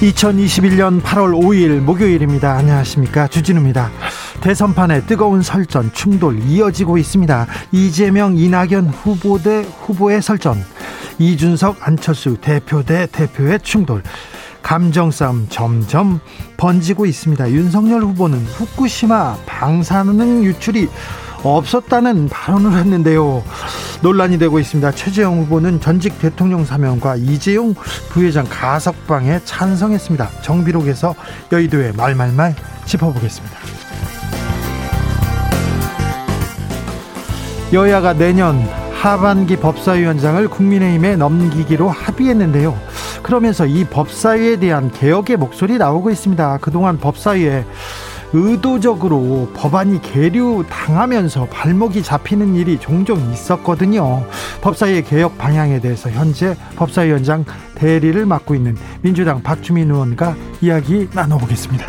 2021년 8월 5일 목요일입니다. 안녕하십니까. 주진우입니다. 대선판의 뜨거운 설전, 충돌 이어지고 있습니다. 이재명, 이낙연 후보 대 후보의 설전, 이준석, 안철수 대표 대 대표의 충돌, 감정 싸움 점점 번지고 있습니다. 윤석열 후보는 후쿠시마 방사능 유출이 없었다는 발언을 했는데요. 논란이 되고 있습니다. 최재형 후보는 전직 대통령 사면과 이재용 부회장 가석방에 찬성했습니다. 정비록에서 여의도의 말말말 짚어보겠습니다. 여야가 내년 하반기 법사위원장을 국민의힘에 넘기기로 합의했는데요. 그러면서 이 법사위에 대한 개혁의 목소리 나오고 있습니다. 그동안 법사위에 의도적으로 법안이 계류 당하면서 발목이 잡히는 일이 종종 있었거든요. 법사위의 개혁 방향에 대해서 현재 법사위원장 대리를 맡고 있는 민주당 박주민 의원과 이야기 나눠보겠습니다.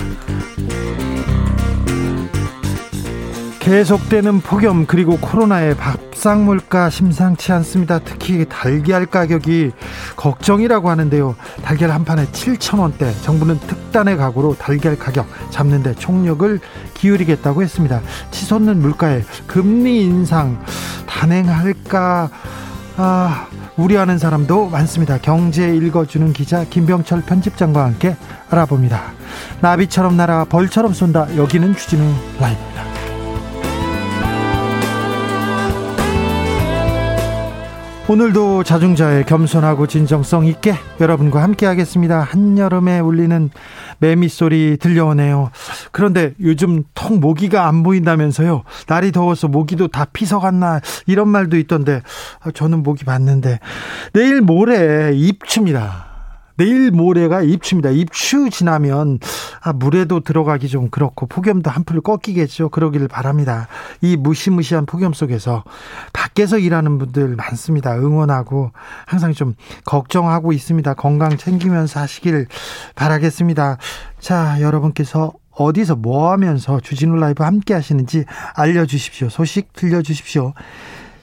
계속되는 폭염 그리고 코로나의 밥상 물가 심상치 않습니다. 특히 달걀 가격이 걱정이라고 하는데요. 달걀 한 판에 7천 원대. 정부는 특단의 각오로 달걀 가격 잡는데 총력을 기울이겠다고 했습니다. 치솟는 물가에 금리 인상 단행할까 아, 우려하는 사람도 많습니다. 경제 읽어주는 기자 김병철 편집장과 함께 알아봅니다. 나비처럼 날아 벌처럼 쏜다. 여기는 주진우 라이브입니다. 오늘도 자중자의 겸손하고 진정성 있게 여러분과 함께 하겠습니다. 한여름에 울리는 매미 소리 들려오네요. 그런데 요즘 통 모기가 안 보인다면서요. 날이 더워서 모기도 다 피서갔나 이런 말도 있던데 저는 모기 봤는데 내일 모레 입춥니다. 내일 모레가 입추입니다. 입추 지나면 아, 물에도 들어가기 좀 그렇고 폭염도 한풀 꺾이겠죠. 그러기를 바랍니다. 이 무시무시한 폭염 속에서 밖에서 일하는 분들 많습니다. 응원하고 항상 좀 걱정하고 있습니다. 건강 챙기면서 하시길 바라겠습니다. 자, 여러분께서 어디서 뭐 하면서 주진우 라이브 함께 하시는지 알려주십시오. 소식 들려주십시오.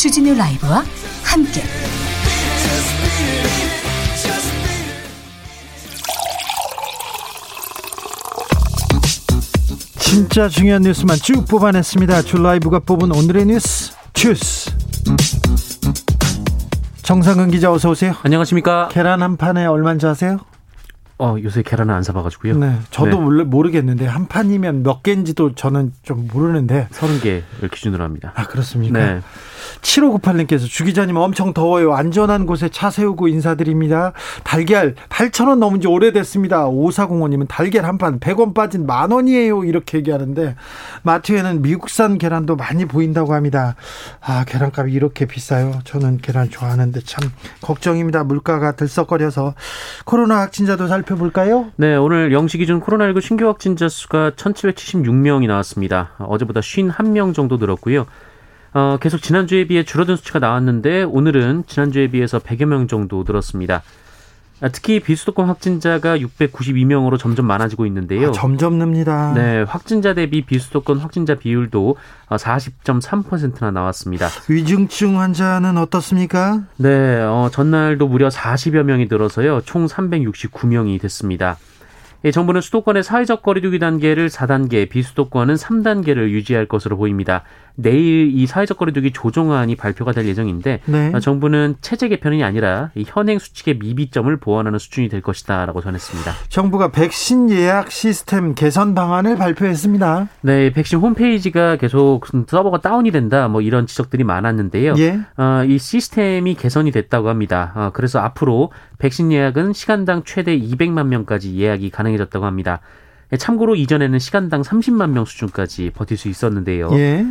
주진우 라이브와 함께 진짜 중요한 뉴스만 쭉 뽑아냈습니다. 주 라이브가 뽑은 오늘의 뉴스 주스. 정상근 기자 어서 오세요. 안녕하십니까? 계란 한 판에 얼마인지 아세요? 어, 요새 계란을 안 사봐가지고요. 네, 저도 네. 모르겠는데 한 판이면 몇 개인지도 저는 좀 모르는데 30개를 기준으로 합니다. 아 그렇습니까? 네. 7598님께서 주 기자님 엄청 더워요. 안전한 곳에 차 세우고 인사드립니다. 달걀 8,000원 넘은 지 오래됐습니다. 5405님은 달걀 한 판 100원 빠진 만 원이에요. 이렇게 얘기하는데 마트에는 미국산 계란도 많이 보인다고 합니다. 아, 계란값이 이렇게 비싸요. 저는 계란 좋아하는데 참 걱정입니다. 물가가 들썩거려서 코로나 확진자도 살펴 볼까요? 네, 오늘 0시 기준 코로나19 신규 확진자 수가 1,776명이 나왔습니다. 어제보다 51명 정도 늘었고요. 어, 계속 지난주에 비해 줄어든 수치가 나왔는데 오늘은 지난주에 비해서 100여 명 정도 늘었습니다. 아, 특히 비수도권 확진자가 692명으로 점점 많아지고 있는데요. 아, 점점 늡니다. 네, 확진자 대비 비수도권 확진자 비율도 40.3%나 어, 나왔습니다. 위중증 환자는 어떻습니까? 네, 어, 전날도 무려 40여 명이 늘어서요. 총 369명이 됐습니다. 예, 정부는 수도권의 사회적 거리두기 단계를 4단계, 비수도권은 3단계를 유지할 것으로 보입니다. 내일 이 사회적 거리두기 조정안이 발표가 될 예정인데 네. 어, 정부는 체제 개편이 아니라 이 현행 수칙의 미비점을 보완하는 수준이 될 것이다라고 전했습니다. 정부가 백신 예약 시스템 개선 방안을 발표했습니다. 네, 백신 홈페이지가 계속 서버가 다운이 된다 뭐 이런 지적들이 많았는데요. 예. 어, 이 시스템이 개선이 됐다고 합니다. 어, 그래서 앞으로 백신 예약은 시간당 최대 200만 명까지 예약이 가능해졌다고 합니다. 참고로 이전에는 시간당 30만 명 수준까지 버틸 수 있었는데요. 예.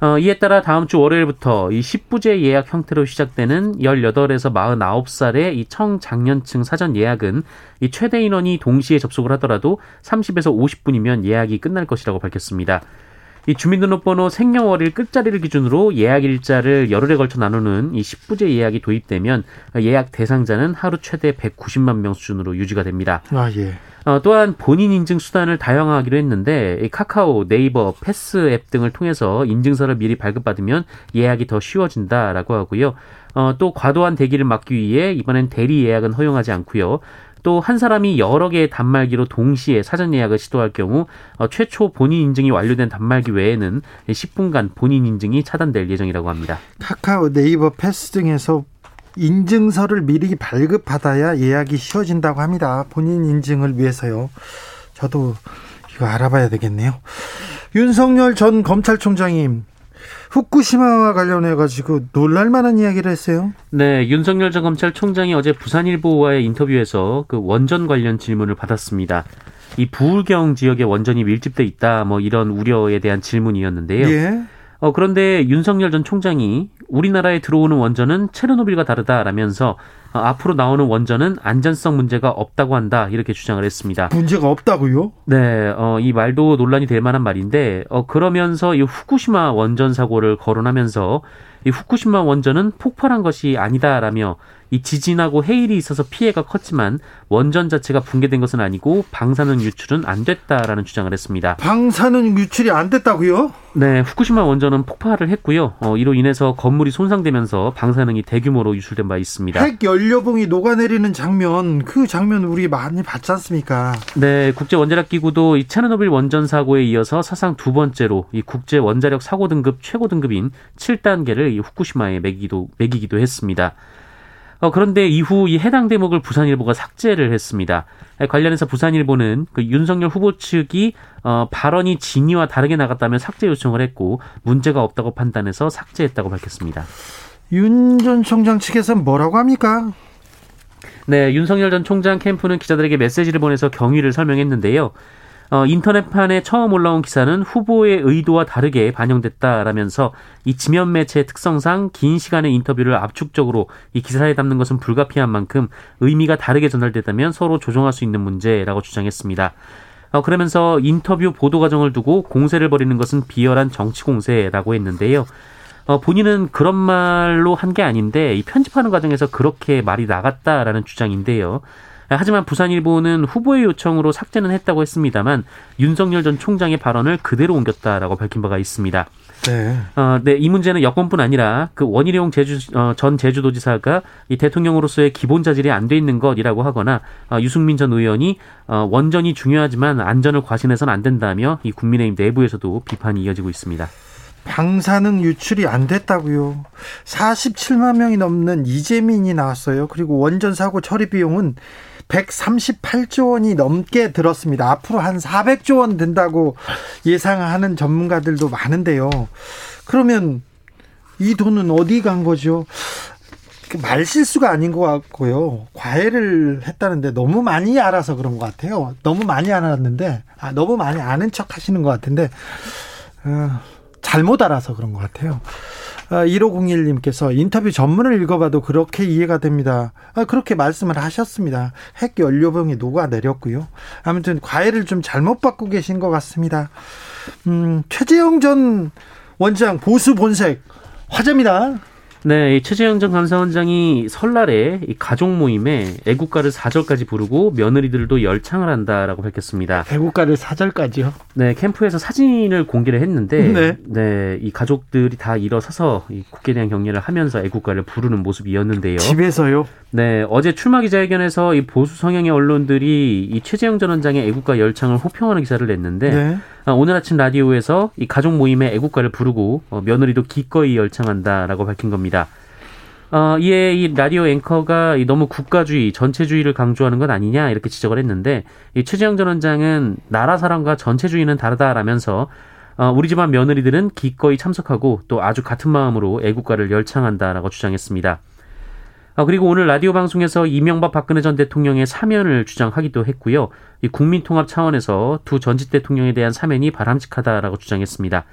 어, 이에 따라 다음 주 월요일부터 이 10부제 예약 형태로 시작되는 18에서 49살의 이 청장년층 사전 예약은 이 최대 인원이 동시에 접속을 하더라도 30에서 50분이면 예약이 끝날 것이라고 밝혔습니다. 이 주민등록번호 생년월일 끝자리를 기준으로 예약 일자를 열흘에 걸쳐 나누는 이 10부제 예약이 도입되면 예약 대상자는 하루 최대 190만 명 수준으로 유지가 됩니다. 아, 예. 어, 또한 본인 인증 수단을 다양화하기로 했는데 카카오, 네이버, 패스 앱 등을 통해서 인증서를 미리 발급받으면 예약이 더 쉬워진다라고 하고요. 어, 또 과도한 대기를 막기 위해 이번엔 대리 예약은 허용하지 않고요. 또 한 사람이 여러 개의 단말기로 동시에 사전 예약을 시도할 경우 어, 최초 본인 인증이 완료된 단말기 외에는 10분간 본인 인증이 차단될 예정이라고 합니다. 카카오, 네이버, 패스 등에서 인증서를 미리 발급받아야 예약이 쉬워진다고 합니다. 본인 인증을 위해서요. 저도 이거 알아봐야 되겠네요. 윤석열 전 검찰총장이 후쿠시마와 관련해 가지고 놀랄 만한 이야기를 했어요. 네, 윤석열 전 검찰총장이 어제 부산일보와의 인터뷰에서 그 원전 관련 질문을 받았습니다. 이 부울경 지역에 원전이 밀집돼 있다, 뭐 이런 우려에 대한 질문이었는데요. 예. 어, 그런데 윤석열 전 총장이 우리나라에 들어오는 원전은 체르노빌과 다르다라면서 어, 앞으로 나오는 원전은 안전성 문제가 없다고 한다 이렇게 주장을 했습니다. 문제가 없다고요? 네, 어, 이 말도 논란이 될 만한 말인데 어, 그러면서 이 후쿠시마 원전 사고를 거론하면서 이 후쿠시마 원전은 폭발한 것이 아니다라며 이 지진하고 해일이 있어서 피해가 컸지만 원전 자체가 붕괴된 것은 아니고 방사능 유출은 안 됐다라는 주장을 했습니다. 방사능 유출이 안 됐다고요? 네, 후쿠시마 원전은 폭발을 했고요. 어, 이로 인해서 건물이 손상되면서 방사능이 대규모로 유출된 바 있습니다. 핵 연료봉이 녹아내리는 장면, 그 장면 우리 많이 봤지 않습니까? 네, 국제 원자력 기구도 이 체르노빌 원전 사고에 이어서 사상 두 번째로 이 국제 원자력 사고 등급 최고 등급인 7단계를 이 후쿠시마에 매기도 매기기도 했습니다. 어, 그런데 이후 이 해당 대목을 부산일보가 삭제를 했습니다. 관련해서 부산일보는 그 윤석열 후보 측이 어, 발언이 진위와 다르게 나갔다면 삭제 요청을 했고 문제가 없다고 판단해서 삭제했다고 밝혔습니다. 윤 전 총장 측에서는 뭐라고 합니까? 네, 윤석열 전 총장 캠프는 기자들에게 메시지를 보내서 경위를 설명했는데요. 어, 인터넷판에 처음 올라온 기사는 후보의 의도와 다르게 반영됐다라면서 이 지면 매체의 특성상 긴 시간의 인터뷰를 압축적으로 이 기사에 담는 것은 불가피한 만큼 의미가 다르게 전달됐다면 서로 조정할 수 있는 문제라고 주장했습니다. 어, 그러면서 인터뷰 보도 과정을 두고 공세를 벌이는 것은 비열한 정치 공세라고 했는데요. 어, 본인은 그런 말로 한 게 아닌데 이 편집하는 과정에서 그렇게 말이 나갔다라는 주장인데요. 하지만 부산일보는 후보의 요청으로 삭제는 했다고 했습니다만 윤석열 전 총장의 발언을 그대로 옮겼다라고 밝힌 바가 있습니다. 네. 어, 네, 이 문제는 여권뿐 아니라 그 원희룡 제주 어, 전 제주도지사가 이 대통령으로서의 기본 자질이 안 돼 있는 것이라고 하거나 어, 유승민 전 의원이 어, 원전이 중요하지만 안전을 과신해서는 안 된다며 이 국민의힘 내부에서도 비판이 이어지고 있습니다. 방사능 유출이 안 됐다고요. 47만 명이 넘는 이재민이 나왔어요. 그리고 원전 사고 처리 비용은 138조 원이 넘게 들었습니다. 앞으로 한 400조 원 된다고 예상하는 전문가들도 많은데요. 그러면 이 돈은 어디 간 거죠? 그말 실수가 아닌 것 같고요. 과외를 했다는데 너무 많이 알아서 그런 것 같아요. 너무 많이 알았는데, 아, 너무 많이 아는 척 하시는 것 같은데, 어, 잘못 알아서 그런 것 같아요. 1501님께서 아, 인터뷰 전문을 읽어봐도 그렇게 이해가 됩니다. 아, 그렇게 말씀을 하셨습니다. 핵 연료병이 녹아내렸고요. 아무튼 과외를 좀 잘못 받고 계신 것 같습니다. 음, 최재형 전 원장 보수 본색 화제입니다. 네, 최재형 전 감사원장이 설날에 가족 모임에 애국가를 4절까지 부르고 며느리들도 열창을 한다라고 밝혔습니다. 애국가를 4절까지요? 네, 캠프에서 사진을 공개를 했는데 네, 네 이 가족들이 다 일어서서 이 국회에 대한 격려를 하면서 애국가를 부르는 모습이었는데요. 집에서요? 네, 어제 출마 기자회견에서 이 보수 성향의 언론들이 이 최재형 전 원장의 애국가 열창을 호평하는 기사를 냈는데 네. 아, 오늘 아침 라디오에서 이 가족 모임에 애국가를 부르고 어, 며느리도 기꺼이 열창한다라고 밝힌 겁니다. 어, 이에 이 라디오 앵커가 이 너무 국가주의, 전체주의를 강조하는 것 아니냐 이렇게 지적을 했는데 이 최재형 전 원장은 나라 사랑과 전체주의는 다르다라면서 어, 우리 집안 며느리들은 기꺼이 참석하고 또 아주 같은 마음으로 애국가를 열창한다라고 주장했습니다. 아, 그리고 오늘 라디오 방송에서 이명박 박근혜 전 대통령의 사면을 주장하기도 했고요. 이 국민통합 차원에서 두 전직 대통령에 대한 사면이 바람직하다라고 주장했습니다.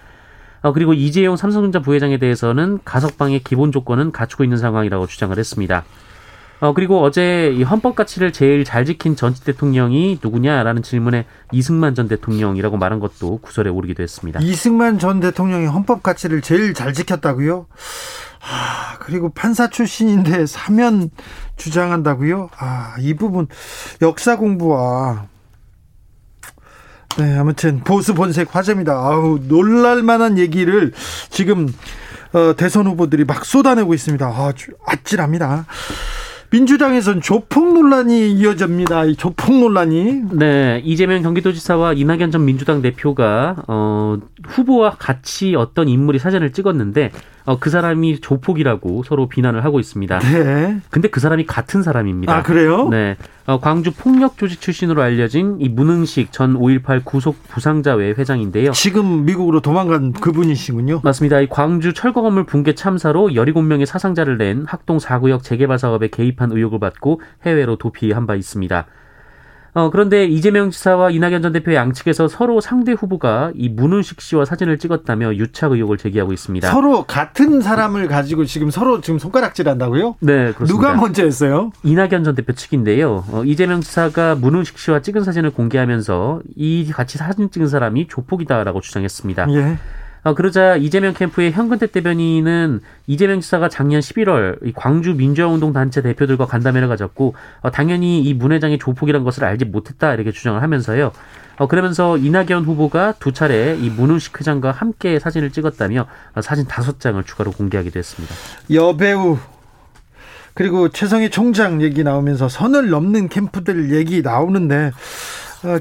아, 그리고 이재용 삼성전자 부회장에 대해서는 가석방의 기본 조건은 갖추고 있는 상황이라고 주장을 했습니다. 어, 그리고 어제 이 헌법 가치를 제일 잘 지킨 전직 대통령이 누구냐라는 질문에 이승만 전 대통령이라고 말한 것도 구설에 오르기도 했습니다. 이승만 전 대통령이 헌법 가치를 제일 잘 지켰다고요? 아, 그리고 판사 출신인데 사면 주장한다고요? 아, 이 부분 역사 공부와 네, 아무튼 보수 본색 화제입니다. 아우, 놀랄 만한 얘기를 지금 어, 대선 후보들이 막 쏟아내고 있습니다. 아, 아찔합니다. 민주당에선 조폭 논란이 이어집니다. 이 조폭 논란이. 네, 이재명 경기도지사와 이낙연 전 민주당 대표가 어, 후보와 같이 어떤 인물이 사진을 찍었는데 어, 그 사람이 조폭이라고 서로 비난을 하고 있습니다. 네. 근데 그 사람이 같은 사람입니다. 아, 그래요? 네. 어, 광주 폭력 조직 출신으로 알려진 이 문흥식 전 5.18 구속 부상자회 회장인데요. 지금 미국으로 도망간 그분이시군요. 맞습니다. 이 광주 철거 건물 붕괴 참사로 17명의 사상자를 낸 학동 4구역 재개발 사업에 개입한 의혹을 받고 해외로 도피한 바 있습니다. 어, 그런데 이재명 지사와 이낙연 전 대표 양측에서 서로 상대 후보가 이 문은식 씨와 사진을 찍었다며 유착 의혹을 제기하고 있습니다. 서로 같은 사람을 가지고 지금 서로 지금 손가락질 한다고요? 네, 그렇습니다. 누가 먼저 했어요? 이낙연 전 대표 측인데요. 어, 이재명 지사가 문은식 씨와 찍은 사진을 공개하면서 이 같이 사진 찍은 사람이 조폭이다라고 주장했습니다. 예. 어, 그러자 이재명 캠프의 현근택 대변인은 이재명 지사가 작년 11월 이 광주 민주화운동 단체 대표들과 간담회를 가졌고 어, 당연히 이 문 회장이 조폭이란 것을 알지 못했다 이렇게 주장을 하면서요. 어, 그러면서 이낙연 후보가 두 차례 이 문훈식 회장과 함께 사진을 찍었다며 어, 사진 다섯 장을 추가로 공개하기도 했습니다. 여배우 그리고 최성희 총장 얘기 나오면서 선을 넘는 캠프들 얘기 나오는데 어,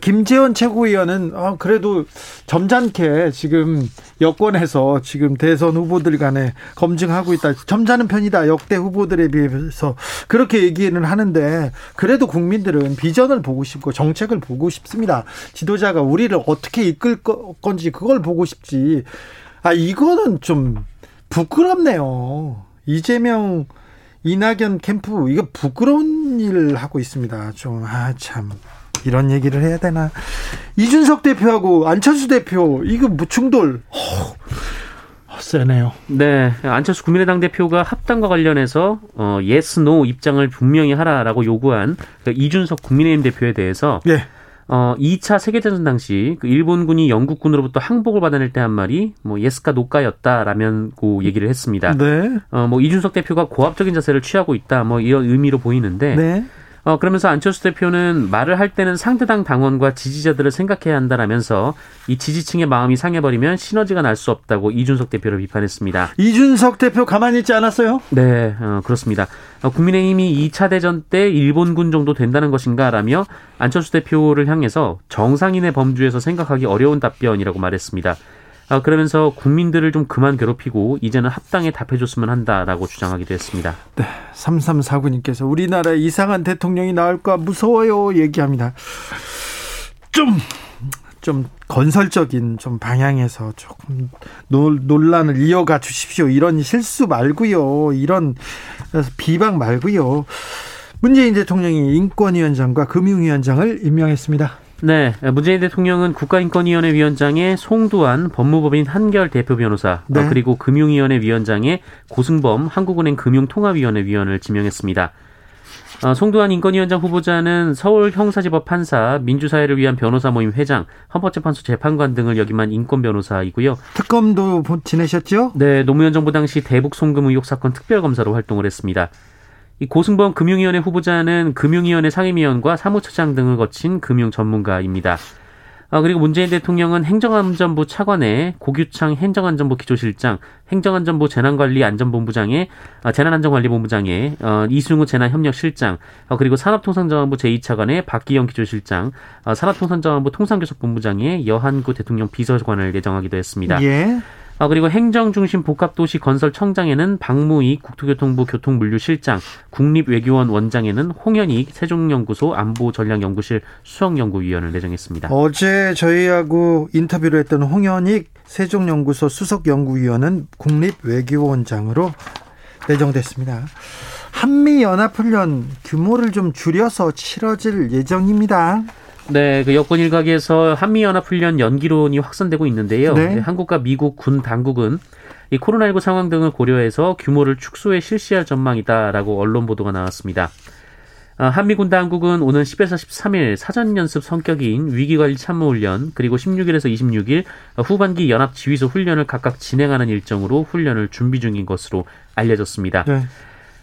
김재원 최고위원은 어, 그래도 점잖게 지금 여권에서 지금 대선 후보들 간에 검증하고 있다. 점잖은 편이다. 역대 후보들에 비해서 그렇게 얘기는 하는데 그래도 국민들은 비전을 보고 싶고 정책을 보고 싶습니다. 지도자가 우리를 어떻게 이끌 건지 그걸 보고 싶지. 아 이거는 좀 부끄럽네요. 이재명 이낙연 캠프 이거 부끄러운 일을 하고 있습니다. 좀 아 참. 이런 얘기를 해야 되나? 이준석 대표하고 안철수 대표 이거 뭐 충돌. 어, 세네요. 네, 안철수 국민의당 대표가 합당과 관련해서 어, yes no 입장을 분명히 하라라고 요구한 그 이준석 국민의힘 대표에 대해서 예. 어, 2차 세계대전 당시 그 일본군이 영국군으로부터 항복을 받아낼 때 한 말이 뭐 yes か no か였다라면고 얘기를 했습니다. 네. 어, 뭐 이준석 대표가 고압적인 자세를 취하고 있다 뭐 이런 의미로 보이는데 네. 어, 그러면서 안철수 대표는 말을 할 때는 상대당 당원과 지지자들을 생각해야 한다라면서 이 지지층의 마음이 상해버리면 시너지가 날 수 없다고 이준석 대표를 비판했습니다. 이준석 대표 가만히 있지 않았어요? 네, 어, 그렇습니다. 어, 국민의힘이 2차 대전 때 일본군 정도 된다는 것인가라며 안철수 대표를 향해서 정상인의 범주에서 생각하기 어려운 답변이라고 말했습니다. 아, 그러면서 국민들을 좀 그만 괴롭히고 이제는 합당에 답해줬으면 한다라고 주장하기도 했습니다. 네, 3349님께서 우리나라에 이상한 대통령이 나올까 무서워요 얘기합니다. 좀, 좀 건설적인 좀 방향에서 조금 논란을 이어가 주십시오. 이런 실수 말고요. 이런 비방 말고요. 문재인 대통령이 인권위원장과 금융위원장을 임명했습니다. 네, 문재인 대통령은 국가인권위원회 위원장에 송두환 법무법인 한결 대표 변호사 어, 네. 그리고 금융위원회 위원장에 고승범 한국은행 금융통합위원회 위원을 지명했습니다. 어, 송도한 인권위원장 후보자는 서울 형사지법 판사, 민주사회를 위한 변호사 모임 회장, 헌법재판소 재판관 등을 역임한 인권 변호사이고요. 특검도 지내셨죠? 네, 노무현 정부 당시 대북 송금 의혹 사건 특별검사로 활동을 했습니다. 이 고승범 금융위원회 후보자는 금융위원회 상임위원과 사무처장 등을 거친 금융 전문가입니다. 아, 그리고 문재인 대통령은 행정안전부 차관에 고규창 행정안전부 기조실장, 행정안전부 재난관리안전본부장에 아, 재난안전관리본부장에 어, 이승우 재난협력실장, 어, 그리고 산업통상자원부 제2차관에 박기영 기조실장, 어, 산업통상자원부 통상교섭본부장에 여한구 대통령 비서관을 예정하기도 했습니다. 예. 아, 그리고 행정중심 복합도시 건설청장에는 박무익 국토교통부 교통물류실장, 국립외교원 원장에는 홍현익 세종연구소 안보전략연구실 수석연구위원을 내정했습니다. 어제 저희하고 인터뷰를 했던 홍현익 세종연구소 수석연구위원은 국립외교원장으로 내정됐습니다. 한미연합훈련 규모를 좀 줄여서 치러질 예정입니다. 네, 그 여권 일각에서 한미 연합 훈련 연기론이 확산되고 있는데요. 네. 한국과 미국 군 당국은 이 코로나19 상황 등을 고려해서 규모를 축소해 실시할 전망이다라고 언론 보도가 나왔습니다. 아, 한미군 당국은 오는 10에서 13일 사전 연습 성격인 위기관리 참모훈련 그리고 16일에서 26일 후반기 연합 지휘소 훈련을 각각 진행하는 일정으로 훈련을 준비 중인 것으로 알려졌습니다. 네.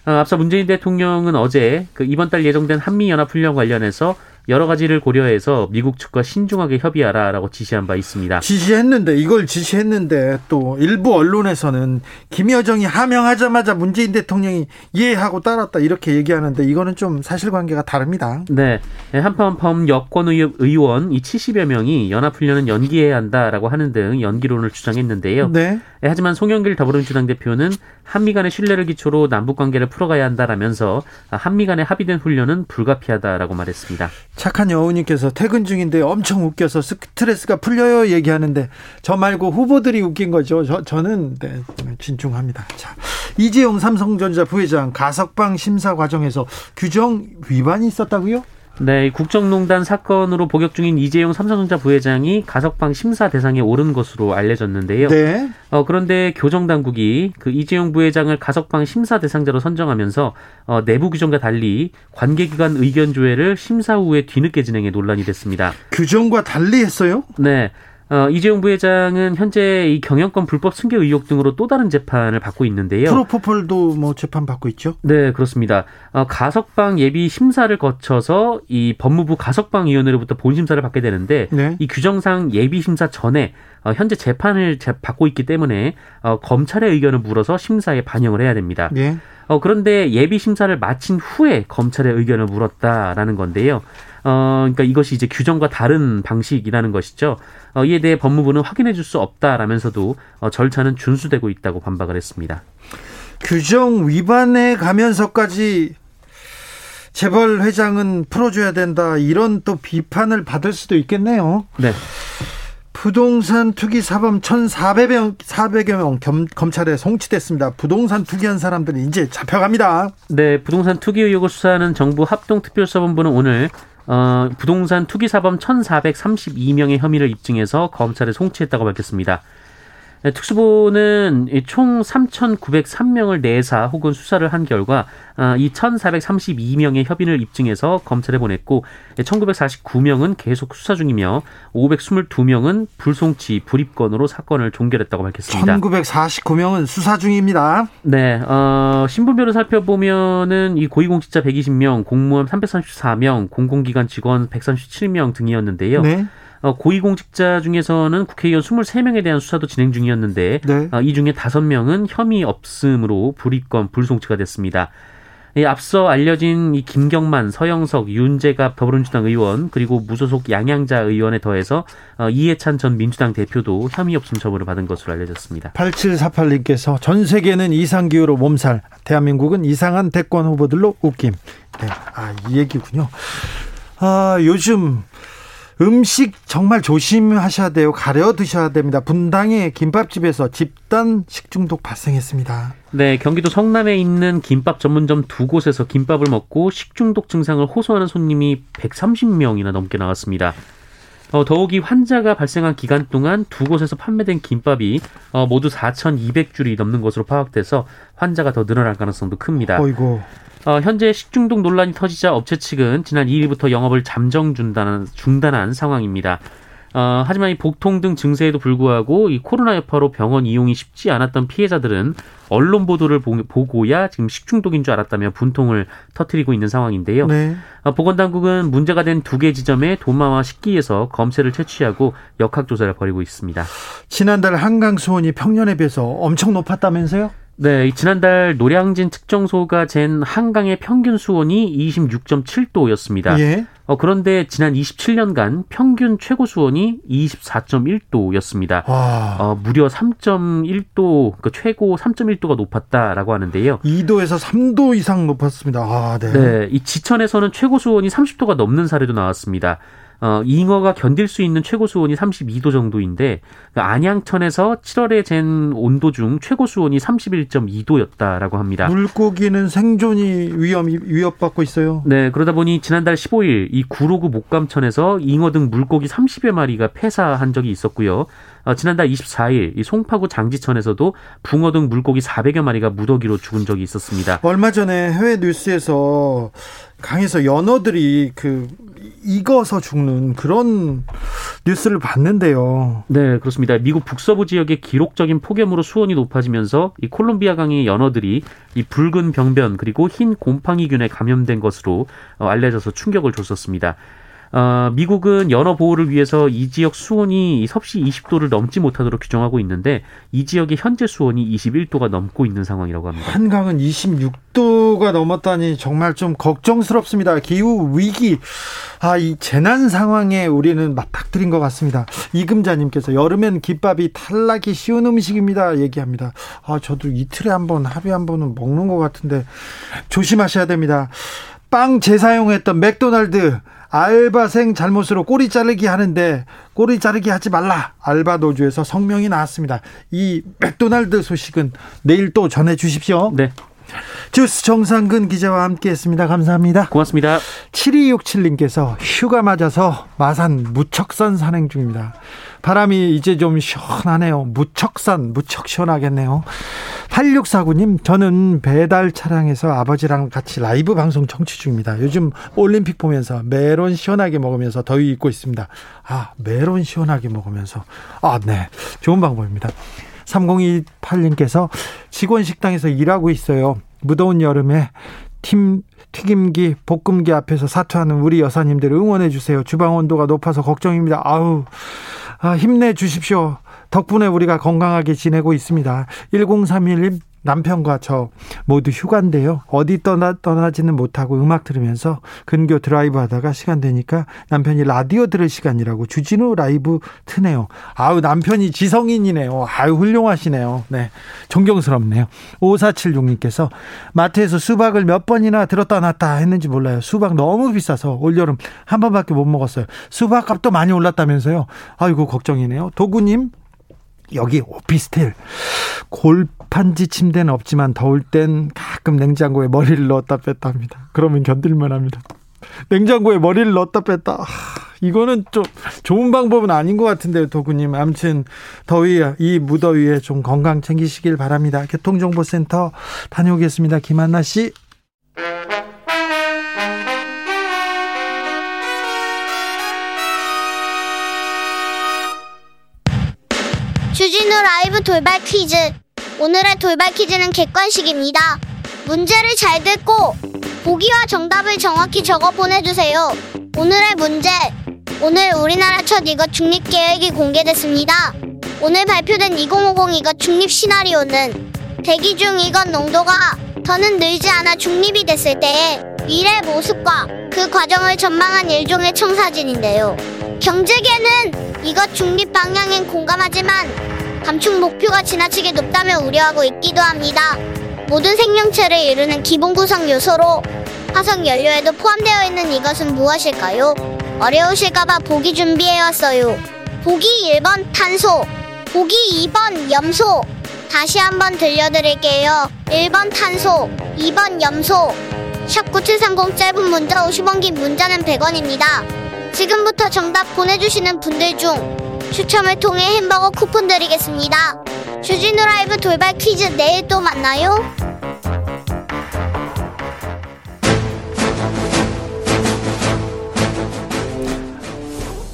아, 앞서 문재인 대통령은 어제 그 이번 달 예정된 한미 연합 훈련 관련해서 여러 가지를 고려해서 미국 측과 신중하게 협의하라라고 지시한 바 있습니다. 지시했는데 이걸 지시했는데 또 일부 언론에서는 김여정이 하명하자마자 문재인 대통령이 이해하고 따랐다 이렇게 얘기하는데 이거는 좀 사실관계가 다릅니다. 네, 한편 여권 의원 이 70여 명이 연합훈련은 연기해야 한다라고 하는 등 연기론을 주장했는데요. 네. 하지만 송영길 더불어민주당 대표는 한미 간의 신뢰를 기초로 남북 관계를 풀어가야 한다라면서 한미 간의 합의된 훈련은 불가피하다라고 말했습니다. 착한 여우님께서 퇴근 중인데 엄청 웃겨서 스트레스가 풀려요 얘기하는데 저 말고 후보들이 웃긴 거죠. 저, 저는 네, 진중합니다. 자, 이재용 삼성전자 부회장 가석방 심사 과정에서 규정 위반이 있었다고요? 네, 국정농단 사건으로 복역 중인 이재용 삼성전자 부회장이 가석방 심사 대상에 오른 것으로 알려졌는데요. 네. 어, 그런데 교정 당국이 그 이재용 부회장을 가석방 심사 대상자로 선정하면서 어, 내부 규정과 달리 관계기관 의견 조회를 심사 후에 뒤늦게 진행해 논란이 됐습니다. 규정과 달리 했어요? 네. 어, 이재용 부회장은 현재 이 경영권 불법 승계 의혹 등으로 또 다른 재판을 받고 있는데요. 프로포폴도 뭐 재판 받고 있죠? 네, 그렇습니다. 어, 가석방 예비 심사를 거쳐서 이 법무부 가석방위원회로부터 본심사를 받게 되는데 네. 이 규정상 예비 심사 전에 어, 현재 재판을 재, 받고 있기 때문에 어, 검찰의 의견을 물어서 심사에 반영을 해야 됩니다. 네. 어, 그런데 예비 심사를 마친 후에 검찰의 의견을 물었다라는 건데요. 어, 그러니까 이것이 이제 규정과 다른 방식이라는 것이죠. 어, 이에 대해 법무부는 확인해 줄 수 없다라면서도 어, 절차는 준수되고 있다고 반박을 했습니다. 규정 위반에 가면서까지 재벌 회장은 풀어줘야 된다 이런 또 비판을 받을 수도 있겠네요. 네. 부동산 투기 사범 1,400여 400여 명 겸, 검찰에 송치됐습니다. 부동산 투기한 사람들이 이제 잡혀갑니다. 네, 부동산 투기 의혹을 수사하는 정부 합동특별수사본부는 오늘 어, 부동산 투기 사범 1,432명의 혐의를 입증해서 검찰에 송치했다고 밝혔습니다. 네, 특수부는 총 3,903명을 내사 혹은 수사를 한 결과 아, 이 1,432명의 협의를 입증해서 검찰에 보냈고 1,949명은 계속 수사 중이며 522명은 불송치 불입건으로 사건을 종결했다고 밝혔습니다. 1,949명은 수사 중입니다. 네, 어, 신분별을 살펴보면은 이 고위공직자 120명, 공무원 334명, 공공기관 직원 137명 등이었는데요. 네. 어, 고위공직자 중에서는 국회의원 23명에 대한 수사도 진행 중이었는데 네. 어, 이 중에 5명은 혐의 없음으로 불입건 불송치가 됐습니다. 예, 앞서 알려진 이 김경만, 서영석, 윤재갑 더불어민주당 의원 그리고 무소속 양양자 의원에 더해서 어, 이해찬 전 민주당 대표도 혐의 없음 처분을 받은 것으로 알려졌습니다. 8748님께서 전 세계는 이상 기후로 몸살, 대한민국은 이상한 대권 후보들로 웃김. 네. 아, 이 얘기군요. 아, 요즘 음식 정말 조심하셔야 돼요. 가려 드셔야 됩니다. 분당의 김밥집에서 집단 식중독 발생했습니다. 네, 경기도 성남에 있는 김밥 전문점 두 곳에서 김밥을 먹고 식중독 증상을 호소하는 손님이 130명이나 넘게 나왔습니다. 어, 더욱이 환자가 발생한 기간 동안 두 곳에서 판매된 김밥이 어, 모두 4,200줄이 넘는 것으로 파악돼서 환자가 더 늘어날 가능성도 큽니다. 어이고. 어, 현재 식중독 논란이 터지자 업체 측은 지난 2일부터 영업을 잠정 중단한, 중단한 상황입니다. 어, 하지만 이 복통 등 증세에도 불구하고 이 코로나 여파로 병원 이용이 쉽지 않았던 피해자들은 언론 보도를 보, 고야 지금 식중독인 줄 알았다며 분통을 터트리고 있는 상황인데요. 네. 어, 보건당국은 문제가 된 두 개 지점의 도마와 식기에서 검체를 채취하고 역학 조사를 벌이고 있습니다. 지난달 한강 수온이 평년에 비해서 엄청 높았다면서요? 네, 지난달 노량진 특정소가 잰 한강의 평균 수온이 26.7도였습니다. 예. 어, 그런데 지난 27년간 평균 최고 수온이 24.1도였습니다. 어, 무려 3.1도, 그 최고 3.1도가 높았다라고 하는데요. 2도에서 3도 이상 높았습니다. 아, 네. 네, 이 지천에서는 최고 수온이 30도가 넘는 사례도 나왔습니다. 어, 잉어가 견딜 수 있는 최고 수온이 32도 정도인데 그 안양천에서 7월에 잰 온도 중 최고 수온이 31.2도였다라고 합니다. 물고기는 생존이 위험 위협받고 있어요. 네, 그러다 보니 지난달 15일 이 구로구 목감천에서 잉어 등 물고기 30여 마리가 폐사한 적이 있었고요. 어, 지난달 24일 이 송파구 장지천에서도 붕어 등 물고기 400여 마리가 무더기로 죽은 적이 있었습니다. 얼마 전에 해외 뉴스에서 강에서 연어들이 그 익어서 죽는 그런 뉴스를 봤는데요. 네, 그렇습니다. 미국 북서부 지역의 기록적인 폭염으로 수온이 높아지면서 이 콜롬비아 강의 연어들이 이 붉은 병변 그리고 흰 곰팡이균에 감염된 것으로 어, 알려져서 충격을 줬었습니다. 어, 미국은 연어 보호를 위해서 이 지역 수온이 섭씨 20도를 넘지 못하도록 규정하고 있는데 이 지역의 현재 수온이 21도가 넘고 있는 상황이라고 합니다. 한강은 26도가 넘었다니 정말 좀 걱정스럽습니다. 기후 위기, 아, 이 재난 상황에 우리는 맞닥뜨린 것 같습니다. 이금자님께서 여름엔 김밥이 탈락이 쉬운 음식입니다. 얘기합니다. 아, 저도 이틀에 한 번, 하루에 한 번은 먹는 것 같은데 조심하셔야 됩니다. 빵 재사용했던 맥도날드 알바생 잘못으로 꼬리 자르기 하는데 꼬리 자르기 하지 말라. 알바 노조에서 성명이 나왔습니다. 이 맥도날드 소식은 내일 또 전해 주십시오. 네. 주스 정상근 기자와 함께 했습니다. 감사합니다. 고맙습니다. 7267님께서 휴가 맞아서 마산 무척산 산행 중입니다. 바람이 이제 좀 시원하네요. 무척산, 무척 시원하겠네요. 8649님, 저는 배달 차량에서 아버지랑 같이 라이브 방송 청취 중입니다. 요즘 올림픽 보면서 메론 시원하게 먹으면서 더위 잊고 있습니다. 아, 메론 시원하게 먹으면서. 아, 네. 좋은 방법입니다. 3028님께서 직원 식당에서 일하고 있어요. 무더운 여름에 팀 튀김기, 볶음기 앞에서 사투하는 우리 여사님들 응원해 주세요. 주방 온도가 높아서 걱정입니다. 아우, 아, 힘내 주십시오. 덕분에 우리가 건강하게 지내고 있습니다. 1031님 남편과 저 모두 휴가인데요. 어디 떠나, 떠나지는 못하고 음악 들으면서 근교 드라이브 하다가 시간 되니까 남편이 라디오 들을 시간이라고 주진우 라이브 트네요. 아우, 남편이 지성인이네요. 아유, 훌륭하시네요. 네. 존경스럽네요. 5476님께서 마트에서 수박을 몇 번이나 들었다 놨다 했는지 몰라요. 수박 너무 비싸서 올여름 한 번밖에 못 먹었어요. 수박 값도 많이 올랐다면서요. 아이고, 걱정이네요. 도구님, 여기 오피스텔 골 판지 침대는 없지만 더울 땐 가끔 냉장고에 머리를 넣었다 뺐다 합니다. 그러면 견딜만 합니다. 냉장고에 머리를 넣었다 뺐다. 아, 이거는 좀 좋은 방법은 아닌 것 같은데요, 도구님. 아무튼 더위 이 무더위에 좀 건강 챙기시길 바랍니다. 교통정보센터 다녀오겠습니다. 김한나 씨. 주진우 라이브 돌발 퀴즈. 오늘의 돌발 퀴즈는 객관식입니다. 문제를 잘 듣고 보기와 정답을 정확히 적어 보내주세요. 오늘의 문제. 오늘 우리나라 첫 이것 중립 계획이 공개됐습니다. 오늘 발표된 2050 이것 중립 시나리오는 대기 중 이것 농도가 더는 늘지 않아 중립이 됐을 때의 미래 모습과 그 과정을 전망한 일종의 청사진인데요. 경제계는 이것 중립 방향엔 공감하지만 감축 목표가 지나치게 높다며 우려하고 있기도 합니다. 모든 생명체를 이루는 기본 구성 요소로 화석 연료에도 포함되어 있는 이것은 무엇일까요? 어려우실까봐 보기 준비해왔어요. 보기 1번 탄소, 보기 2번 염소. 다시 한번 들려드릴게요. 1번 탄소, 2번 염소. 샵9730 짧은 문자 50원 긴 문자는 100원입니다. 지금부터 정답 보내주시는 분들 중 추첨을 통해 햄버거 쿠폰 드리겠습니다. 주진우 라이브 돌발 퀴즈 내일 또 만나요.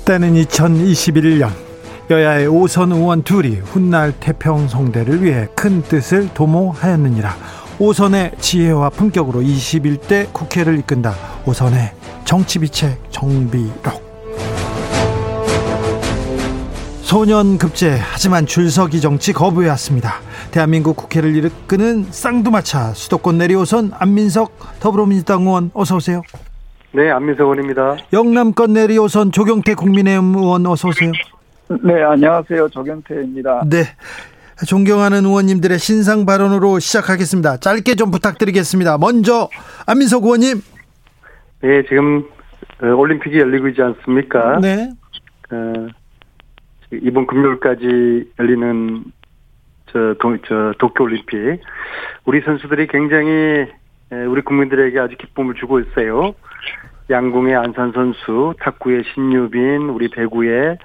때는 2021년 여야의 오선 의원 둘이 훗날 태평성대를 위해 큰 뜻을 도모하였느니라 오선의 지혜와 품격으로 21대 국회를 이끈다 오선의 정치비책 정비록 소년 급제 하지만 줄서기 정치 거부해왔습니다. 대한민국 국회를 이끄는 쌍두마차 수도권 내리오선 안민석 더불어민주당 의원 어서 오세요. 네, 안민석 의원입니다. 영남권 내리오선 조경태 국민의힘 의원 어서 오세요. 네, 안녕하세요. 조경태입니다. 네. 존경하는 의원님들의 신상 발언으로 시작하겠습니다. 짧게 좀 부탁드리겠습니다. 먼저 안민석 의원님. 네, 지금 어, 올림픽이 열리고 있지 않습니까? 네. 어, 이번 금요일까지 열리는 저, 도, 저 도쿄 올림픽 우리 선수들이 굉장히 우리 국민들에게 아주 기쁨을 주고 있어요. 양궁의 안산 선수, 탁구의 신유빈, 우리 배구의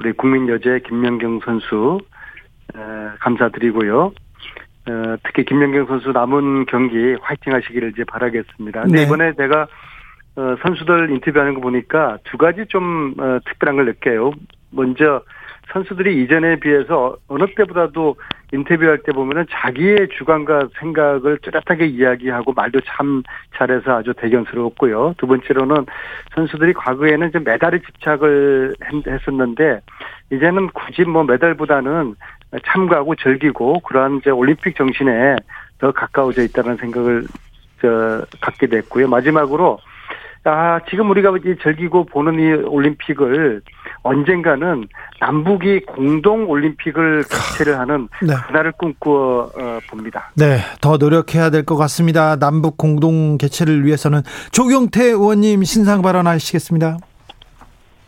우리 국민 여제 김연경 선수 감사드리고요. 어, 특히 김연경 선수 남은 경기 화이팅 하시기를 이제 바라겠습니다. 네. 이번에 제가 어, 선수들 인터뷰하는 거 보니까 두 가지 좀 어, 특별한 걸 느껴요. 먼저 선수들이 이전에 비해서 어느 때보다도 인터뷰할 때 보면은 자기의 주관과 생각을 뚜렷하게 이야기하고 말도 참 잘해서 아주 대견스러웠고요. 두 번째로는 선수들이 과거에는 좀 메달에 집착을 했었는데 이제는 굳이 뭐 메달보다는 참가하고 즐기고 그러한 이제 올림픽 정신에 더 가까워져 있다는 생각을 저 갖게 됐고요. 마지막으로 아, 지금 우리가 즐기고 보는 이 올림픽을 언젠가는 남북이 공동 올림픽을 개최를 하는 네. 그날을 꿈꾸어 어, 봅니다. 네, 더 노력해야 될 것 같습니다. 남북 공동 개최를 위해서는 조경태 의원님 신상 발언하시겠습니다.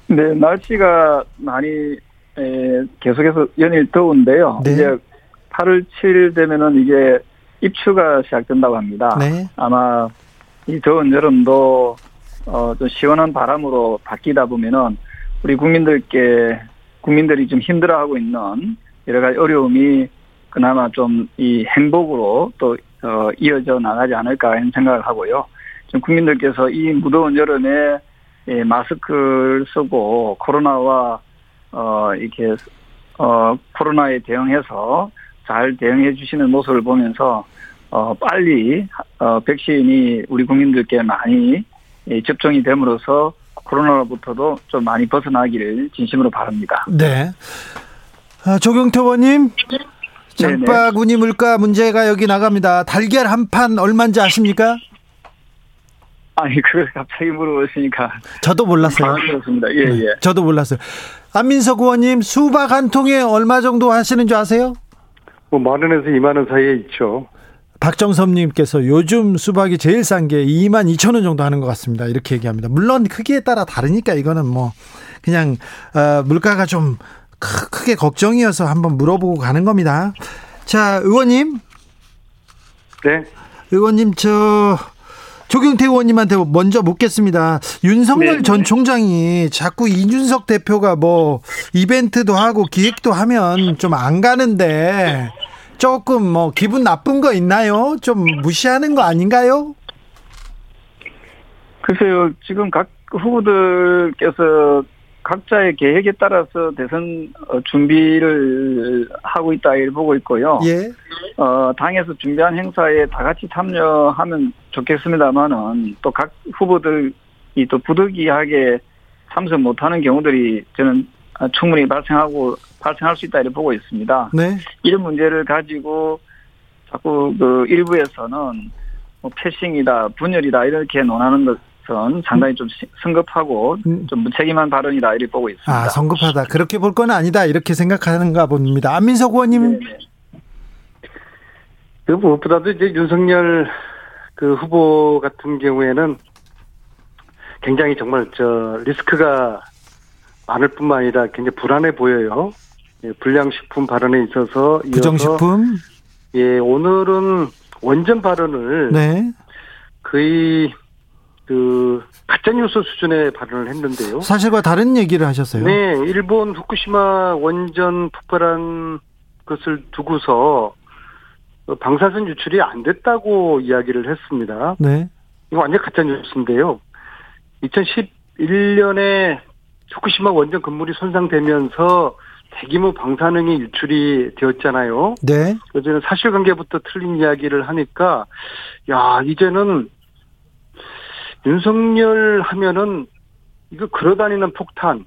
네, 날씨가 많이 에, 계속해서 연일 더운데요. 네. 이제 8월 7일 되면은 이게 입추가 시작된다고 합니다. 네. 아마 이 더운 여름도 어, 좀 시원한 바람으로 바뀌다 보면은 우리 국민들께 국민들이 좀 힘들어하고 있는 여러 가지 어려움이 그나마 좀 이 행복으로 또 어, 이어져 나가지 않을까 하는 생각을 하고요. 좀 국민들께서 이 무더운 여름에 예, 마스크를 쓰고 코로나와 어 이렇게 어 코로나에 대응해서 잘 대응해 주시는 모습을 보면서 어 빨리 어 백신이 우리 국민들께 많이 접종이 됨으로써 코로나로부터도 좀 많이 벗어나기를 진심으로 바랍니다. 네. 아, 조경태 의원님. 장바구니 물가 문제가 여기 나갑니다. 달걀 한 판 얼마인지 아십니까? 아니 그걸 갑자기 물어보시니까 저도 몰랐어요. 그렇습니다. 예 네, 예. 저도 몰랐어요. 안민석 의원님 수박 한 통에 얼마 정도 하시는 줄 아세요? 뭐만 원에서 2만 원 사이에 있죠. 박정섭님께서 요즘 수박이 제일 싼 게 2만 2천 원 정도 하는 것 같습니다. 이렇게 얘기합니다. 물론 크기에 따라 다르니까 이거는 뭐 그냥 어, 물가가 좀 크게 걱정이어서 한번 물어보고 가는 겁니다. 자, 의원님. 네. 의원님 저 조경태 의원님한테 먼저 묻겠습니다. 윤석열 네. 전 네. 총장이 자꾸 이준석 대표가 뭐 이벤트도 하고 기획도 하면 좀 안 가는데 조금 뭐 기분 나쁜 거 있나요? 좀 무시하는 거 아닌가요? 글쎄요, 지금 각 후보들께서 각자의 계획에 따라서 대선 어, 준비를 하고 있다 일 보고 있고요. 예. 어, 당에서 준비한 행사에 다 같이 참여하면 좋겠습니다만은 또 각 후보들이 또 부득이하게 참석 못하는 경우들이 저는 충분히 발생하고 발생할 수 있다 이렇게 보고 있습니다. 네. 이런 문제를 가지고 자꾸 그 일부에서는 뭐 패싱이다, 분열이다 이렇게 논하는 것은 상당히 좀 성급하고 음. 좀 무책임한 발언이다 이렇게 보고 있습니다. 아, 성급하다. 그렇게 볼 건 아니다 이렇게 생각하는가 봅니다. 안민석 의원님. 네, 네. 그 무엇보다도 이제 윤석열 그 후보 같은 경우에는 굉장히 정말 저 리스크가 많을 뿐만 아니라 굉장히 불안해 보여요. 예, 불량식품 발언에 있어서 부정식품 예 오늘은 원전 발언을 네. 거의 그 가짜 뉴스 수준의 발언을 했는데요. 사실과 다른 얘기를 하셨어요. 네, 일본 후쿠시마 원전 폭발한 것을 두고서 방사선 유출이 안 됐다고 이야기를 했습니다. 네. 이거 완전 가짜 뉴스인데요. 2011년에 후쿠시마 원전 건물이 손상되면서 대규모 방사능이 유출이 되었잖아요. 네. 그래서 사실관계부터 틀린 이야기를 하니까 야 이제는 윤석열 하면은 이거 걸어다니는 폭탄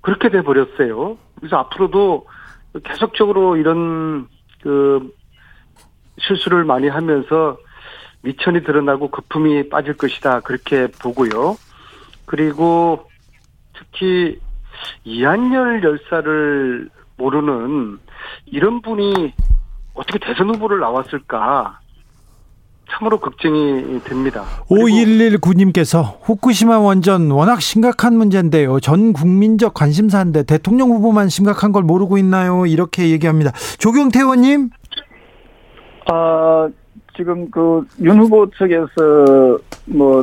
그렇게 돼 버렸어요. 그래서 앞으로도 계속적으로 이런 그 실수를 많이 하면서 미천이 드러나고 거품이 빠질 것이다 그렇게 보고요. 그리고 특히 이한열 열사를 모르는 이런 분이 어떻게 대선 후보를 나왔을까 참으로 걱정이 됩니다. 5119님께서 후쿠시마 원전 워낙 심각한 문제인데요. 전 국민적 관심사인데 대통령 후보만 심각한 걸 모르고 있나요? 이렇게 얘기합니다. 조경태 의원님. 아, 지금 그 윤 후보 측에서 뭐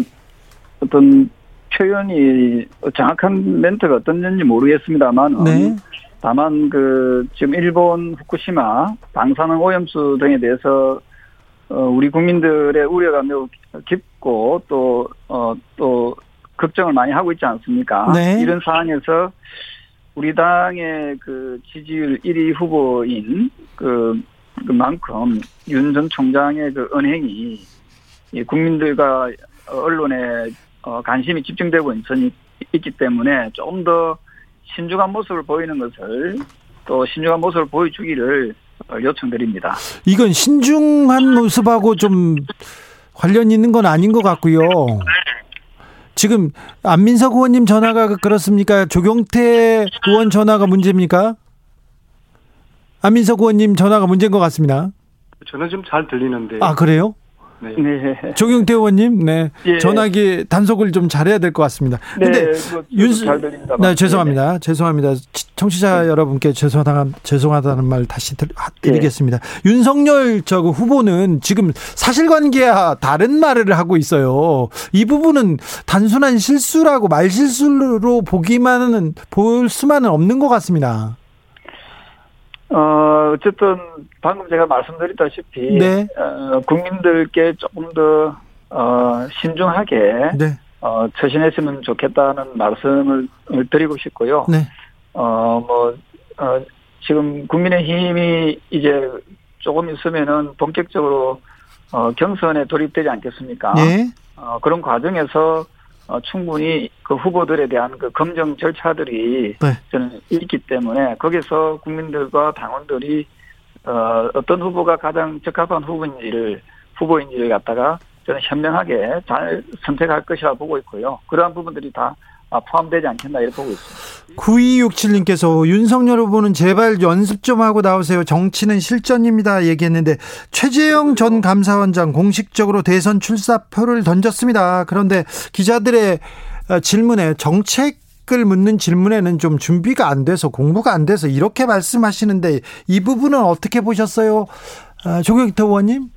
어떤 표현이 정확한 멘트가 어떤지 모르겠습니다만 네. 다만 그 지금 일본 후쿠시마 방사능 오염수 등에 대해서 어 우리 국민들의 우려가 매우 깊고 또어또 어, 또 걱정을 많이 하고 있지 않습니까? 네. 이런 상황에서 우리 당의 그 지지율 1위 후보인 그 그만큼 윤 전 총장의 그 언행이 국민들과 언론에 어, 관심이 집중되고 있으니, 있기 때문에 조금 더 신중한 모습을 보이는 것을 또 신중한 모습을 보여주기를 어, 요청드립니다. 이건 신중한 모습하고 좀 관련 있는 건 아닌 것 같고요. 지금 안민석 의원님 전화가 그렇습니까? 조경태 의원 전화가 문제입니까? 안민석 의원님 전화가 문제인 것 같습니다. 저는 좀 잘 들리는데. 아 그래요? 네. 네. 조경태 의원님, 네. 예. 전화기 단속을 좀 잘해야 될 것 같습니다. 네. 근데 윤수, 네, 죄송합니다. 네네. 죄송합니다. 청취자 네. 여러분께 죄송하다, 죄송하다는 말 다시 드리겠습니다. 네. 윤석열 저 후보는 지금 사실관계와 다른 말을 하고 있어요. 이 부분은 단순한 실수라고 말 실수로 보기만은 볼 수만은 없는 것 같습니다. 어, 어쨌든 방금 제가 말씀드렸다시피 네. 어, 국민들께 조금 더 어, 신중하게 네. 어, 처신했으면 좋겠다는 말씀을 드리고 싶고요. 네. 어, 뭐 어, 지금 국민의힘이 이제 조금 있으면은 본격적으로 어, 경선에 돌입되지 않겠습니까? 네. 어, 그런 과정에서 어, 충분히 그 후보들에 대한 그 검증 절차들이 네. 저는 있기 때문에 거기서 국민들과 당원들이 어, 어떤 후보가 가장 적합한 후보인지를 후보인지를 갖다가 저는 현명하게 잘 선택할 것이라 보고 있고요. 그러한 부분들이 다 포함되지 않겠나 이렇게 보고 있습니다. 9267님께서 윤석열 후보는 제발 연습 좀 하고 나오세요. 정치는 실전입니다. 얘기했는데 최재형 전 감사원장 공식적으로 대선 출사표를 던졌습니다. 그런데 기자들의 어, 질문에 정책 을 묻는 질문에는 좀 준비가 안 돼서 공부가 안 돼서 이렇게 말씀하시는데 이 부분은 어떻게 보셨어요? 아, 조경태 의원님?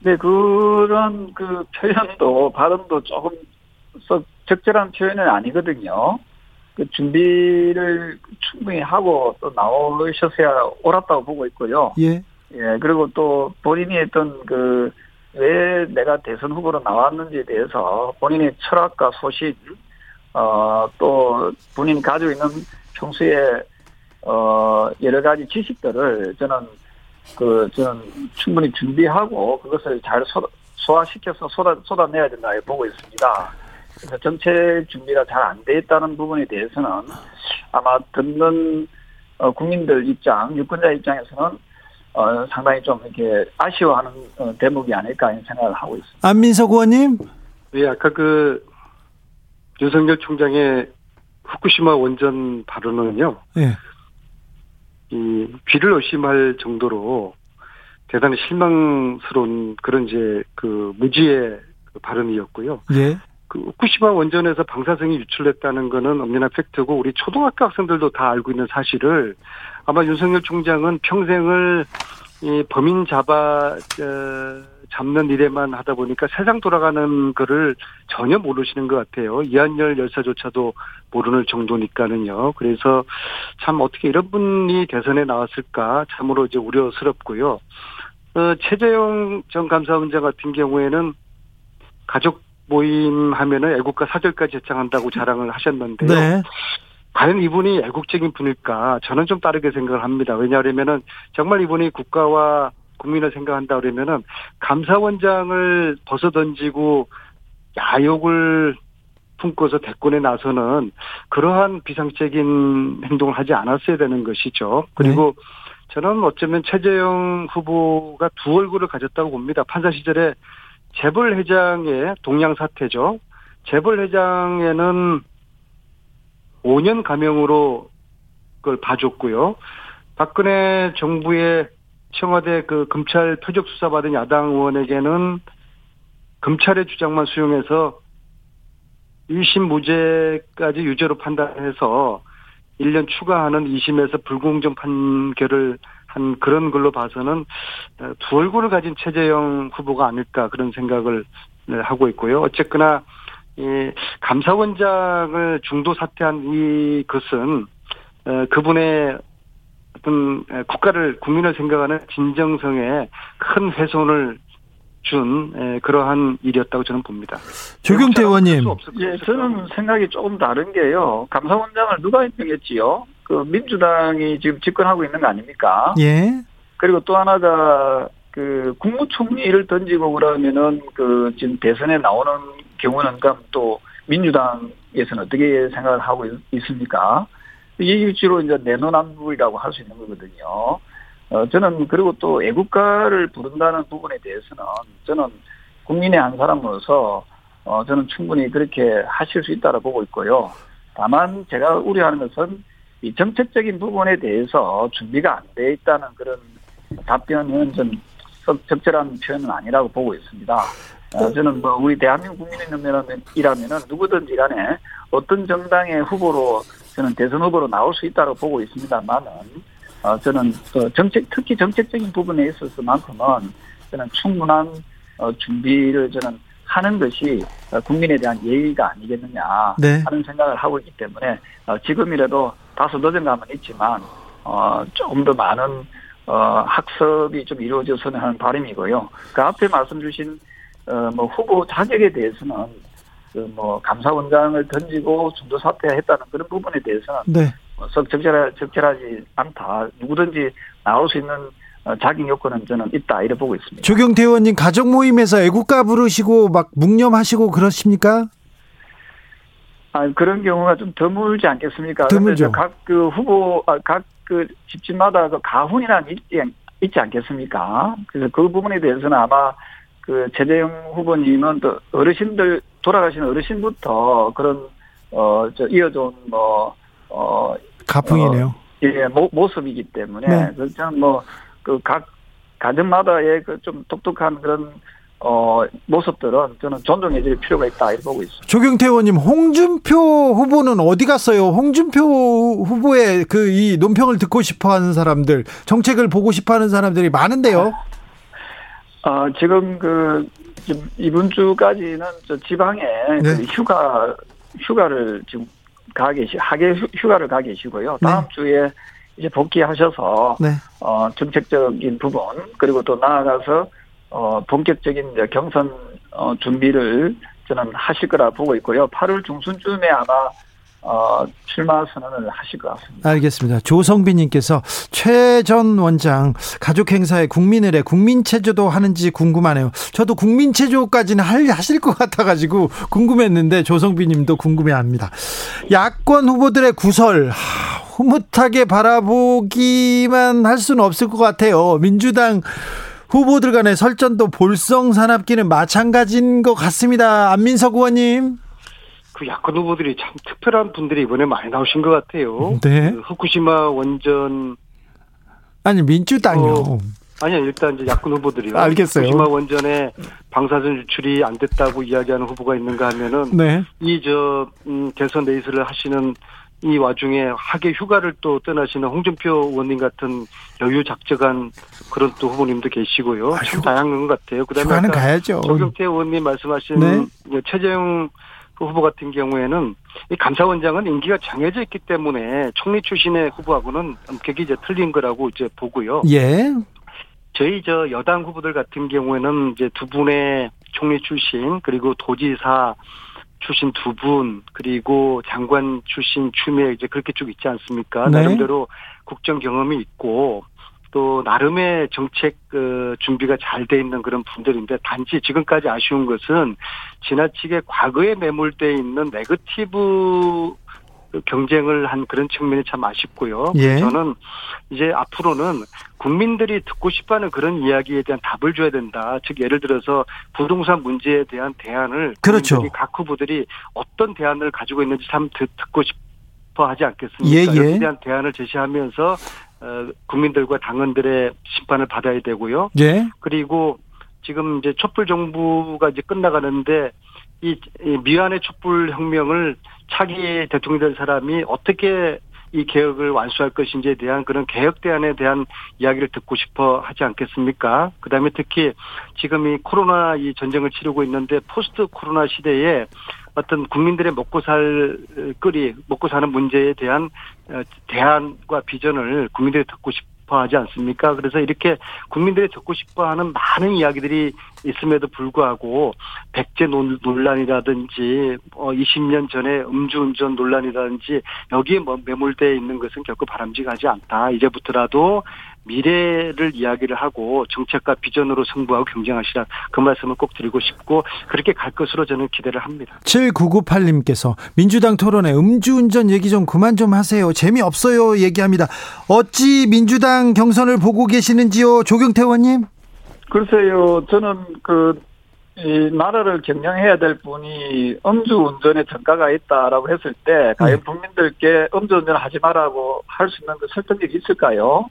네, 그런 그 표현도 발언도 조금 썩 적절한 표현은 아니거든요. 그 준비를 충분히 하고 또 나오셨어야 옳았다고 보고 있고요. 예. 예, 그리고 또 본인이 했던 그, 왜 내가 대선 후보로 나왔는지에 대해서 본인의 철학과 소신, 어, 또 본인이 가지고 있는 평소에, 어, 여러 가지 지식들을 저는 그, 저는 충분히 준비하고 그것을 잘 소화시켜서 쏟아, 쏟아내야 된다 보고 있습니다. 그래서 정책 준비가 잘 안 돼 있다는 부분에 대해서는 아마 듣는 어, 국민들 입장, 유권자 입장에서는 어, 상당히 좀 이렇게 아쉬워하는 어, 대목이 아닐까 이런 생각을 하고 있습니다. 안민석 의원님? 네, 아까 그 윤석열 총장의 후쿠시마 원전 발언은요. 네. 이 귀를 의심할 정도로 대단히 실망스러운 그런 이제 그 무지의 그 발언이었고요. 예. 그 후쿠시마 원전에서 방사성이 유출됐다는 거는 엄연한 팩트고 우리 초등학교 학생들도 다 알고 있는 사실을 아마 윤석열 총장은 평생을 이 범인 잡아 어, 잡는 일에만 하다 보니까 세상 돌아가는 거를 전혀 모르시는 것 같아요. 이한열 열사조차도 모르는 정도니까는요. 그래서 참 어떻게 이런 분이 대선에 나왔을까 참으로 이제 우려스럽고요. 어, 최재형 전 감사원장 같은 경우에는 가족 모임 하면은 애국가 사절까지 제창한다고 자랑을 하셨는데요. 네. 과연 이분이 애국적인 분일까? 저는 좀 다르게 생각을 합니다. 왜냐하면은 정말 이분이 국가와 국민을 생각한다 그러면은 감사원장을 벗어던지고 야욕을 품고서 대권에 나서는 그러한 비상적인 행동을 하지 않았어야 되는 것이죠. 그리고 네. 저는 어쩌면 최재형 후보가 두 얼굴을 가졌다고 봅니다. 판사 시절에 재벌 회장의 동양 사태죠. 재벌 회장에는 5년 감형으로 그걸 봐줬고요. 박근혜 정부의 청와대 그 검찰 표적 수사 받은 야당 의원에게는 검찰의 주장만 수용해서 1심 무죄까지 유죄로 판단해서 1년 추가하는 2심에서 불공정 판결을 한 그런 걸로 봐서는 두 얼굴을 가진 최재형 후보가 아닐까 그런 생각을 하고 있고요. 어쨌거나 이 감사원장을 중도 사퇴한 이 것은 그분의 어떤 국가를 국민을 생각하는 진정성에 큰 훼손을 준 그러한 일이었다고 저는 봅니다. 조경태 의원님. 예, 저는 생각이 조금 다른 게요. 감사원장을 누가 임명했지요? 그 민주당이 지금 집권하고 있는 거 아닙니까? 예. 그리고 또 하나가 그 국무총리를 던지고 그러면은 그 지금 대선에 나오는 경우는 그럼 또 민주당에서는 어떻게 생각을 하고 있, 습니까 이게 주로 이제 내노남불이라고 할 수 있는 거거든요. 어, 저는 그리고 또 애국가를 부른다는 부분에 대해서는 저는 국민의 한 사람으로서 어, 저는 충분히 그렇게 하실 수 있다고 보고 있고요. 다만 제가 우려하는 것은 이 정책적인 부분에 대해서 준비가 안 돼 있다는 그런 답변은 좀 적절한 표현은 아니라고 보고 있습니다. 어, 저는 뭐 우리 대한민국 국민이라면 누구든지 간에 어떤 정당의 후보로 저는 대선 후보로 나올 수 있다고 보고 있습니다만은 어, 저는 그 정책 특히 정책적인 부분에 있어서만큼은 저는 충분한 어, 준비를 저는 하는 것이 국민에 대한 예의가 아니겠느냐 네. 하는 생각을 하고 있기 때문에 어, 지금이라도 다소 늦은 감은 있지만 어, 조금 더 많은 어, 학습이 좀 이루어졌으면 하는 바람이고요. 그 앞에 말씀 주신 어, 뭐 후보 자격에 대해서는 그 뭐 감사원장을 던지고 중도 사퇴했다는 그런 부분에 대해서는 네. 뭐 적절하, 적절하지 않다. 누구든지 나올 수 있는 어, 자격 요건은 저는 있다 이래 보고 있습니다. 조경태 의원님 가족 모임에서 애국가 부르시고 막 묵념하시고 그러십니까? 아 그런 경우가 좀 드물지 않겠습니까? 드물죠. 각그 후보 아, 각그 집집마다 그 가훈이라는 있지, 있지 않겠습니까? 그래서 그 부분에 대해서는 아마 그 최재형 후보님은 또 어르신들 돌아가신 어르신부터 그런 어저 이어져온 뭐어 가풍이네요. 어, 예, 모, 모습이기 때문에 네. 저는 뭐 그 각 가정마다의 그 좀 독특한 그런 어, 모습들은 저는 존중해 줄 필요가 있다, 이렇게 보고 있습니다. 조경태 의원님, 홍준표 후보는 어디 갔어요? 홍준표 후보의 그 이 논평을 듣고 싶어 하는 사람들, 정책을 보고 싶어 하는 사람들이 많은데요? 어, 지금 그, 이번 주까지는 저 지방에 네. 그 휴가, 휴가를 지금 가 계시, 하계 휴가를 가 계시고요. 다음 네. 주에 이제 복귀하셔서, 네. 어, 정책적인 부분, 그리고 또 나아가서, 어, 본격적인 경선, 어, 준비를 저는 하실 거라 보고 있고요. 8월 중순쯤에 아마 어, 출마 선언을 하실 것 같습니다. 알겠습니다. 조성빈님께서 최 전 원장 가족 행사에 국민을 해 국민체조도 하는지 궁금하네요. 저도 국민체조까지는 할, 하실 것 같아가지고 궁금했는데 조성빈님도 궁금해합니다. 야권 후보들의 구설 하, 흐뭇하게 바라보기만 할 수는 없을 것 같아요. 민주당 후보들 간의 설전도 볼성 산업기는 마찬가지인 것 같습니다. 안민석 의원님. 그 야권 후보들이 참 특별한 분들이 이번에 많이 나오신 것 같아요. 네. 그 후쿠시마 원전 아니 민주당요. 어, 아니요 일단 이제 야권 후보들이 알겠어요. 후쿠시마 원전에 방사선 유출이 안 됐다고 이야기하는 후보가 있는가 하면은 네. 이저 음, 대선 레이스를 하시는 이 와중에 하계 휴가를 또 떠나시는 홍준표 의원님 같은 여유작적한 그런 또 후보님도 계시고요. 아, 참 다양한 것 같아요. 그다음에 휴가는 가야죠. 조경태 의원님 말씀하신 네. 최재형 그 후보 같은 경우에는 이 감사원장은 임기가 정해져 있기 때문에 총리 출신의 후보하고는 엄격히 이제 틀린 거라고 이제 보고요. 예. 저희 저 여당 후보들 같은 경우에는 이제 두 분의 총리 출신 그리고 도지사 출신 두 분, 그리고 장관 출신 추미애 이제 그렇게 쭉 있지 않습니까? 네. 나름대로 국정 경험이 있고, 또 나름의 정책 그 준비가 잘 돼 있는 그런 분들인데 단지 지금까지 아쉬운 것은 지나치게 과거에 매몰돼 있는 네거티브 경쟁을 한 그런 측면이 참 아쉽고요. 예. 저는 이제 앞으로는 국민들이 듣고 싶어하는 그런 이야기에 대한 답을 줘야 된다. 즉 예를 들어서 부동산 문제에 대한 대안을 그렇죠. 각 후보들이 어떤 대안을 가지고 있는지 참 듣, 고 싶어 하지 않겠습니까? 예, 예. 여기에 대한 대안을 제시하면서 어, 국민들과 당원들의 심판을 받아야 되고요. 예. 그리고 지금 이제 촛불 정부가 이제 끝나가는데 이, 이 미안의 촛불 혁명을 차기 대통령 될 사람이 어떻게 이 개혁을 완수할 것인지에 대한 그런 개혁 대안에 대한 이야기를 듣고 싶어 하지 않겠습니까? 그 다음에 특히 지금 이 코로나 이 전쟁을 치르고 있는데 포스트 코로나 시대에 어떤 국민들의 먹고 살 끓이 먹고 사는 문제에 대한 어, 대안과 비전을 국민들이 듣고 싶 싶어 하지 않습니까? 그래서 이렇게 국민들이 듣고 싶어 하는 많은 이야기들이 있음에도 불구하고 백제 논란이라든지 어 20년 전에 음주운전 논란이라든지 여기에 뭐 매몰되어 있는 것은 결코 바람직하지 않다. 이제부터라도 미래를 이야기를 하고 정책과 비전으로 승부하고 경쟁하시라 그 말씀을 꼭 드리고 싶고 그렇게 갈 것으로 저는 기대를 합니다. 7998님께서 민주당 토론에 음주운전 얘기 좀 그만 좀 하세요. 재미없어요 얘기합니다. 어찌 민주당 경선을 보고 계시는지요 조경태 의원님? 글쎄요. 저는 그 이 나라를 경영해야 될 분이 음주운전에 전가가 있다라고 했을 때 과연 네. 국민들께 음주운전 하지 말라고 할 수 있는 그 설득력이 있을까요?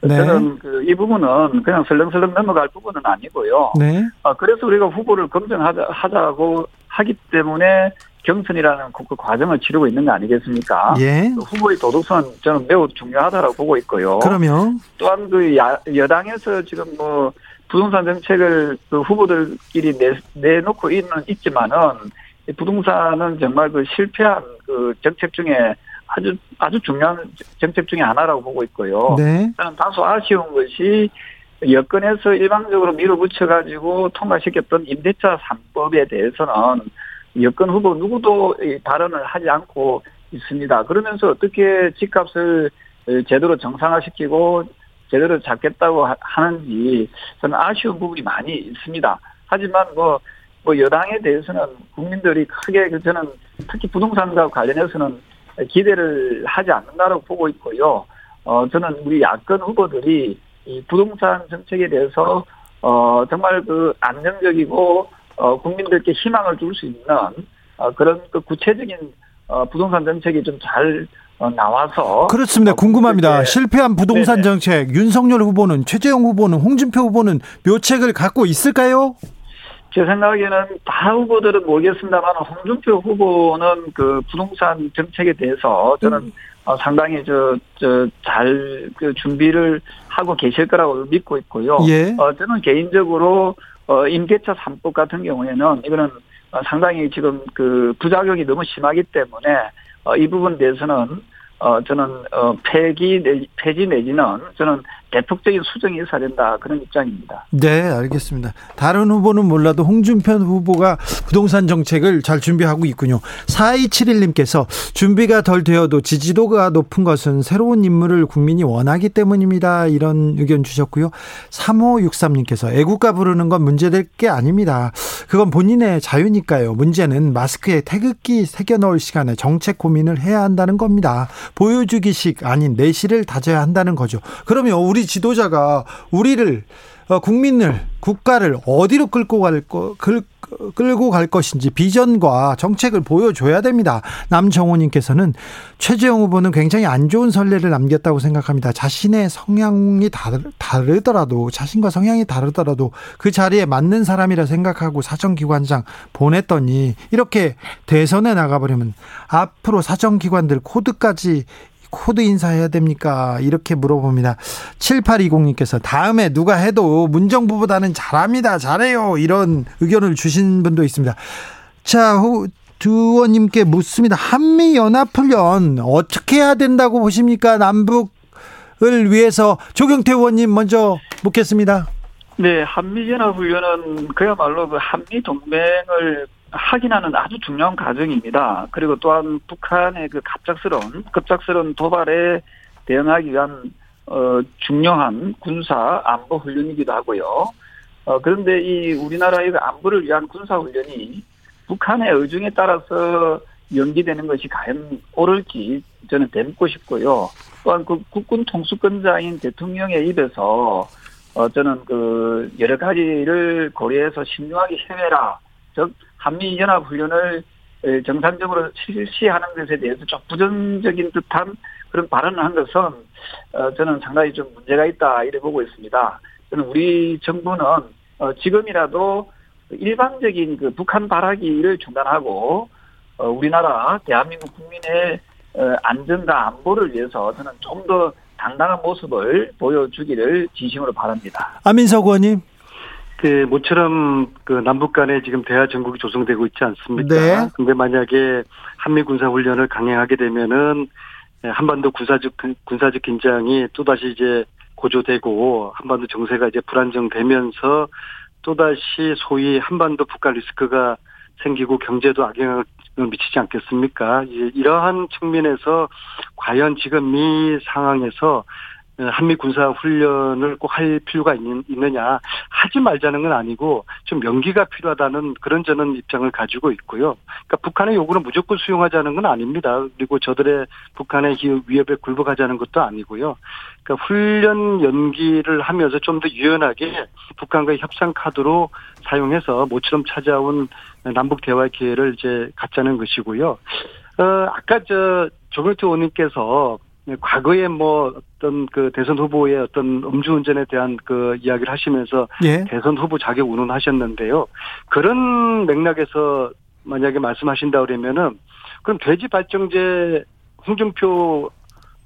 네. 저는 그 이 부분은 그냥 설렁설렁 넘어갈 부분은 아니고요. 네. 아, 그래서 우리가 후보를 검증하자 하자고 하기 때문에 경선이라는 그, 그 과정을 치르고 있는 거 아니겠습니까? 예. 그 후보의 도덕성 저는 매우 중요하다고 보고 있고요. 그러면 또한 그 야, 여당에서 지금 뭐 부동산 정책을 그 후보들끼리 내, 내놓고 있는 있지만은 부동산은 정말 그 실패한 그 정책 중에 아주 아주 중요한 정책 중의 하나라고 보고 있고요. 네. 저는 다소 아쉬운 것이 여권에서 일방적으로 밀어붙여 가지고 통과시켰던 임대차 3법에 대해서는 여권 후보 누구도 발언을 하지 않고 있습니다. 그러면서 어떻게 집값을 제대로 정상화시키고 제대로 잡겠다고 하는지 저는 아쉬운 부분이 많이 있습니다. 하지만 뭐, 뭐 여당에 대해서는 국민들이 크게 그 저는 특히 부동산과 관련해서는 기대를 하지 않는다고 보고 있고요. 어, 저는 우리 야권 후보들이 이 부동산 정책에 대해서 어, 정말 그 안정적이고 어, 국민들께 희망을 줄 수 있는 어, 그런 그 구체적인 어, 부동산 정책이 좀잘 어, 나와서 그렇습니다. 어, 궁금합니다. 실패한 부동산 네네. 정책 윤석열 후보는 최재형 후보는 홍준표 후보는 묘책을 갖고 있을까요? 제 생각에는 다 후보들은 모르겠습니다만 홍준표 후보는 그 부동산 정책에 대해서 저는 음. 어, 상당히 저저잘 그 준비를 하고 계실 거라고 믿고 있고요. 예. 어 저는 개인적으로 어 임대차 3법 같은 경우에는 이거는 상당히 지금 그 부작용이 너무 심하기 때문에 어, 이 부분에 대해서는 어, 저는, 어, 폐기, 내, 폐지 내지는 저는 대폭적인 수정이 있어야 된다. 그런 입장입니다. 네, 알겠습니다. 다른 후보는 몰라도 홍준표 후보가 부동산 정책을 잘 준비하고 있군요. 4271님께서 준비가 덜 되어도 지지도가 높은 것은 새로운 인물을 국민이 원하기 때문입니다. 이런 의견 주셨고요. 3563님께서 애국가 부르는 건 문제될 게 아닙니다. 그건 본인의 자유니까요. 문제는 마스크에 태극기 새겨 넣을 시간에 정책 고민을 해야 한다는 겁니다. 보여주기식 아닌 내실을 다져야 한다는 거죠. 그러면 우리 지도자가 우리를 어, 국민을 국가를 어디로 끌고 갈 거, 끌, 끌고 갈 것인지 비전과 정책을 보여줘야 됩니다. 남정호님께서는 최재형 후보는 굉장히 안 좋은 선례를 남겼다고 생각합니다. 자신의 성향이 다르, 더라도 자신과 성향이 다르더라도 그 자리에 맞는 사람이라 생각하고 사정기관장 보냈더니 이렇게 대선에 나가버리면 앞으로 사정기관들 코드까지 코드 인사해야 됩니까? 이렇게 물어봅니다. 7820님께서 다음에 누가 해도 문정부보다는 잘합니다. 잘해요. 이런 의견을 주신 분도 있습니다. 자, 두 의원님께 묻습니다. 한미연합훈련 어떻게 해야 된다고 보십니까? 남북을 위해서 조경태 의원님 먼저 묻겠습니다. 네, 한미연합훈련은 그야말로 그 한미 동맹을 확인하는 아주 중요한 과정입니다. 그리고 또한 북한의 그 갑작스러운 급작스러운 도발에 대응하기 위한 어, 중요한 군사 안보 훈련이기도 하고요. 어, 그런데 이 우리나라의 그 안보를 위한 군사 훈련이 북한의 의중에 따라서 연기되는 것이 과연 옳을지 저는 묻고 싶고요. 또한 그 국군 통수권자인 대통령의 입에서 어 저는 그 여러 가지를 고려해서 신중하게 해외라 즉 한미 연합 훈련을 정상적으로 실시하는 것에 대해서 좀 부정적인 듯한 그런 발언을 한 것은 어 저는 상당히 좀 문제가 있다 이래 보고 있습니다. 저는 우리 정부는 어 지금이라도 일반적인 그 북한 발악기를 중단하고 어, 우리나라 대한민국 국민의 어, 안전과 안보를 위해서 저는 좀 더 당당한 모습을 보여주기를 진심으로 바랍니다. 안민석 의원님. 그 모처럼 그 남북 간에 지금 대화 전국이 조성되고 있지 않습니까? 네. 근데 만약에 한미 군사 훈련을 강행하게 되면은 한반도 군사적 군사적 긴장이 또 다시 이제 고조되고 한반도 정세가 이제 불안정되면서 또 다시 소위 한반도 북한 리스크가 생기고 경제도 악영향을 미치지 않겠습니까? 이러한 측면에서 과연 지금 이 상황에서 한미 군사 훈련을 꼭 할 필요가 있느냐 하지 말자는 건 아니고 좀 명기가 필요하다는 그런 저는 입장을 가지고 있고요. 그러니까 북한의 요구는 무조건 수용하자는 건 아닙니다. 그리고 저들의 북한의 위협에 굴복하자는 것도 아니고요. 그러니까 훈련 연기를 하면서 좀 더 유연하게 북한과의 협상 카드로 사용해서 모처럼 찾아온 남북 대화 기회를 이제 갖자는 것이고요. 어, 아까 저 조경태 의원님께서 과거에 뭐 어떤 그 대선 후보의 어떤 음주운전에 대한 그 이야기를 하시면서 예. 대선 후보 자격 운운하셨는데요. 그런 맥락에서 만약에 말씀하신다 그러면은 그럼 돼지 발정제 홍준표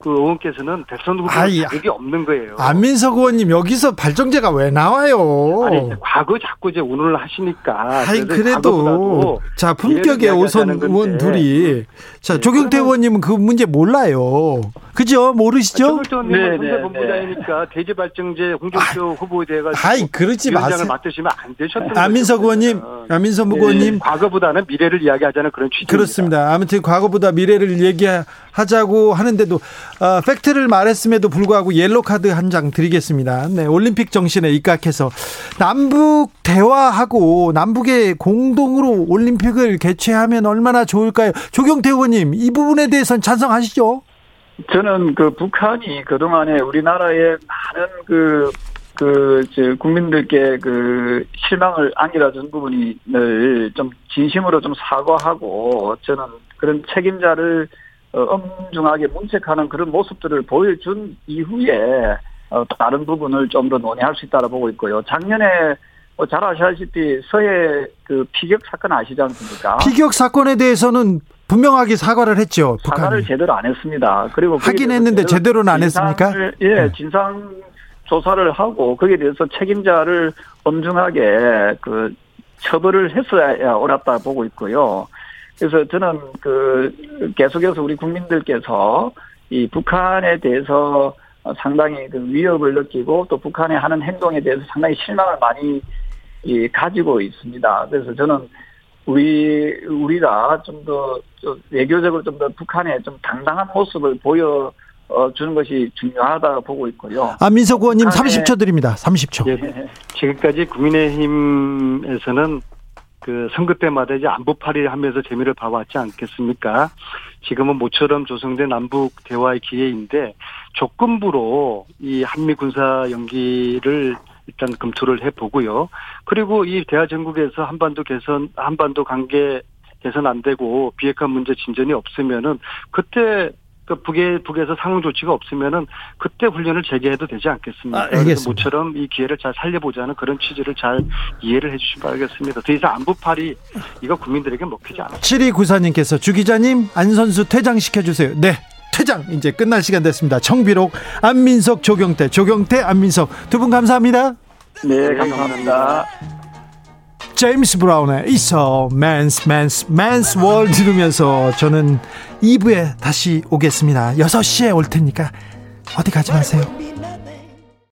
그 의원께서는 대선 후보 자격이 없는 거예요. 안민석 의원님 여기서 발정제가 왜 나와요? 아니 과거 자꾸 이제 운운을 하시니까. 아니 그래도 자 품격의 오선 의원 둘이 자 네, 조경태 의원님은 그 문제 몰라요. 그죠? 모르시죠? 조경태 의원님은 네, 네, 본부장이니까 돼지 발정제 홍준표 아, 후보에 대해 가지고 아이 그러지 마세요. 맡으시면 안 되셨던 안민석 의원님, 안민석 네, 의원님 과거보다는 미래를 이야기하자는 그런 취지. 그렇습니다. 아무튼 과거보다 미래를 얘기하 자고 하는데도 어, 팩트를 말했음에도 불구하고 옐로 카드 한 장 드리겠습니다. 네, 올림픽 정신에 입각해서 남북 대화하고 남북의 공동으로 올림픽을 개최하면 얼마나 좋을까요? 조경태 의원님 이 부분에 대해서는 찬성하시죠? 저는 그 북한이 그동안에 우리나라의 많은 그, 그, 저, 국민들께 그 실망을 안겨준 부분을 좀 진심으로 좀 사과하고 저는 그런 책임자를 어, 엄중하게 문책하는 그런 모습들을 보여준 이후에 어, 다른 부분을 좀 더 논의할 수 있다고 보고 있고요. 작년에 뭐잘 아시다시피 서해 그 피격 사건 아시지 않습니까? 피격 사건에 대해서는 분명하게 사과를 했죠. 사과를 북한이. 제대로 안 했습니다. 그리고 하긴 했는데 제대로 는 안 했습니까? 예, 네. 진상 조사를 하고 거기에 대해서 책임자를 엄중하게 그 처벌을 했어야 옳았다 보고 있고요. 그래서 저는 그 계속해서 우리 국민들께서 이 북한에 대해서 상당히 그 위협을 느끼고 또 북한이 하는 행동에 대해서 상당히 실망을 많이 가지고 있습니다. 그래서 저는 우리 우리가 좀 더 외교적으로 좀 더 북한에 좀 당당한 모습을 보여 주는 것이 중요하다 보고 있고요. 아 민석 의원님 30초 드립니다. 30초. 예, 지금까지 국민의힘에서는 그 선거 때마다 이제 안보파리를 하면서 재미를 봐왔지 않겠습니까? 지금은 모처럼 조성된 남북 대화의 기회인데 조건부로 이 한미 군사 연기를 일단 검토를 해보고요. 그리고 이 대화 전국에서 한반도 개선, 한반도 관계 개선 안 되고 비핵화 문제 진전이 없으면은 그때 그 북에 북에서 상응 조치가 없으면은 그때 훈련을 재개해도 되지 않겠습니까? 아, 그래서 모처럼 이 기회를 잘 살려보자는 그런 취지를 잘 이해를 해주시기 바라겠습니다. 더 이상 안보팔이 이거 국민들에게 먹히지 않아요. 7294님께서 주 기자님 안 선수 퇴장시켜 주세요. 네. 퇴장 이제 끝날 시간 됐습니다. 청비록 안민석 조경태 조경태 안민석 두 분 감사합니다. 네 감사합니다. 제임스 브라운의 Man's World 들으면서 저는 2부에 다시 오겠습니다. 6시에 올 테니까 어디 가지 마세요.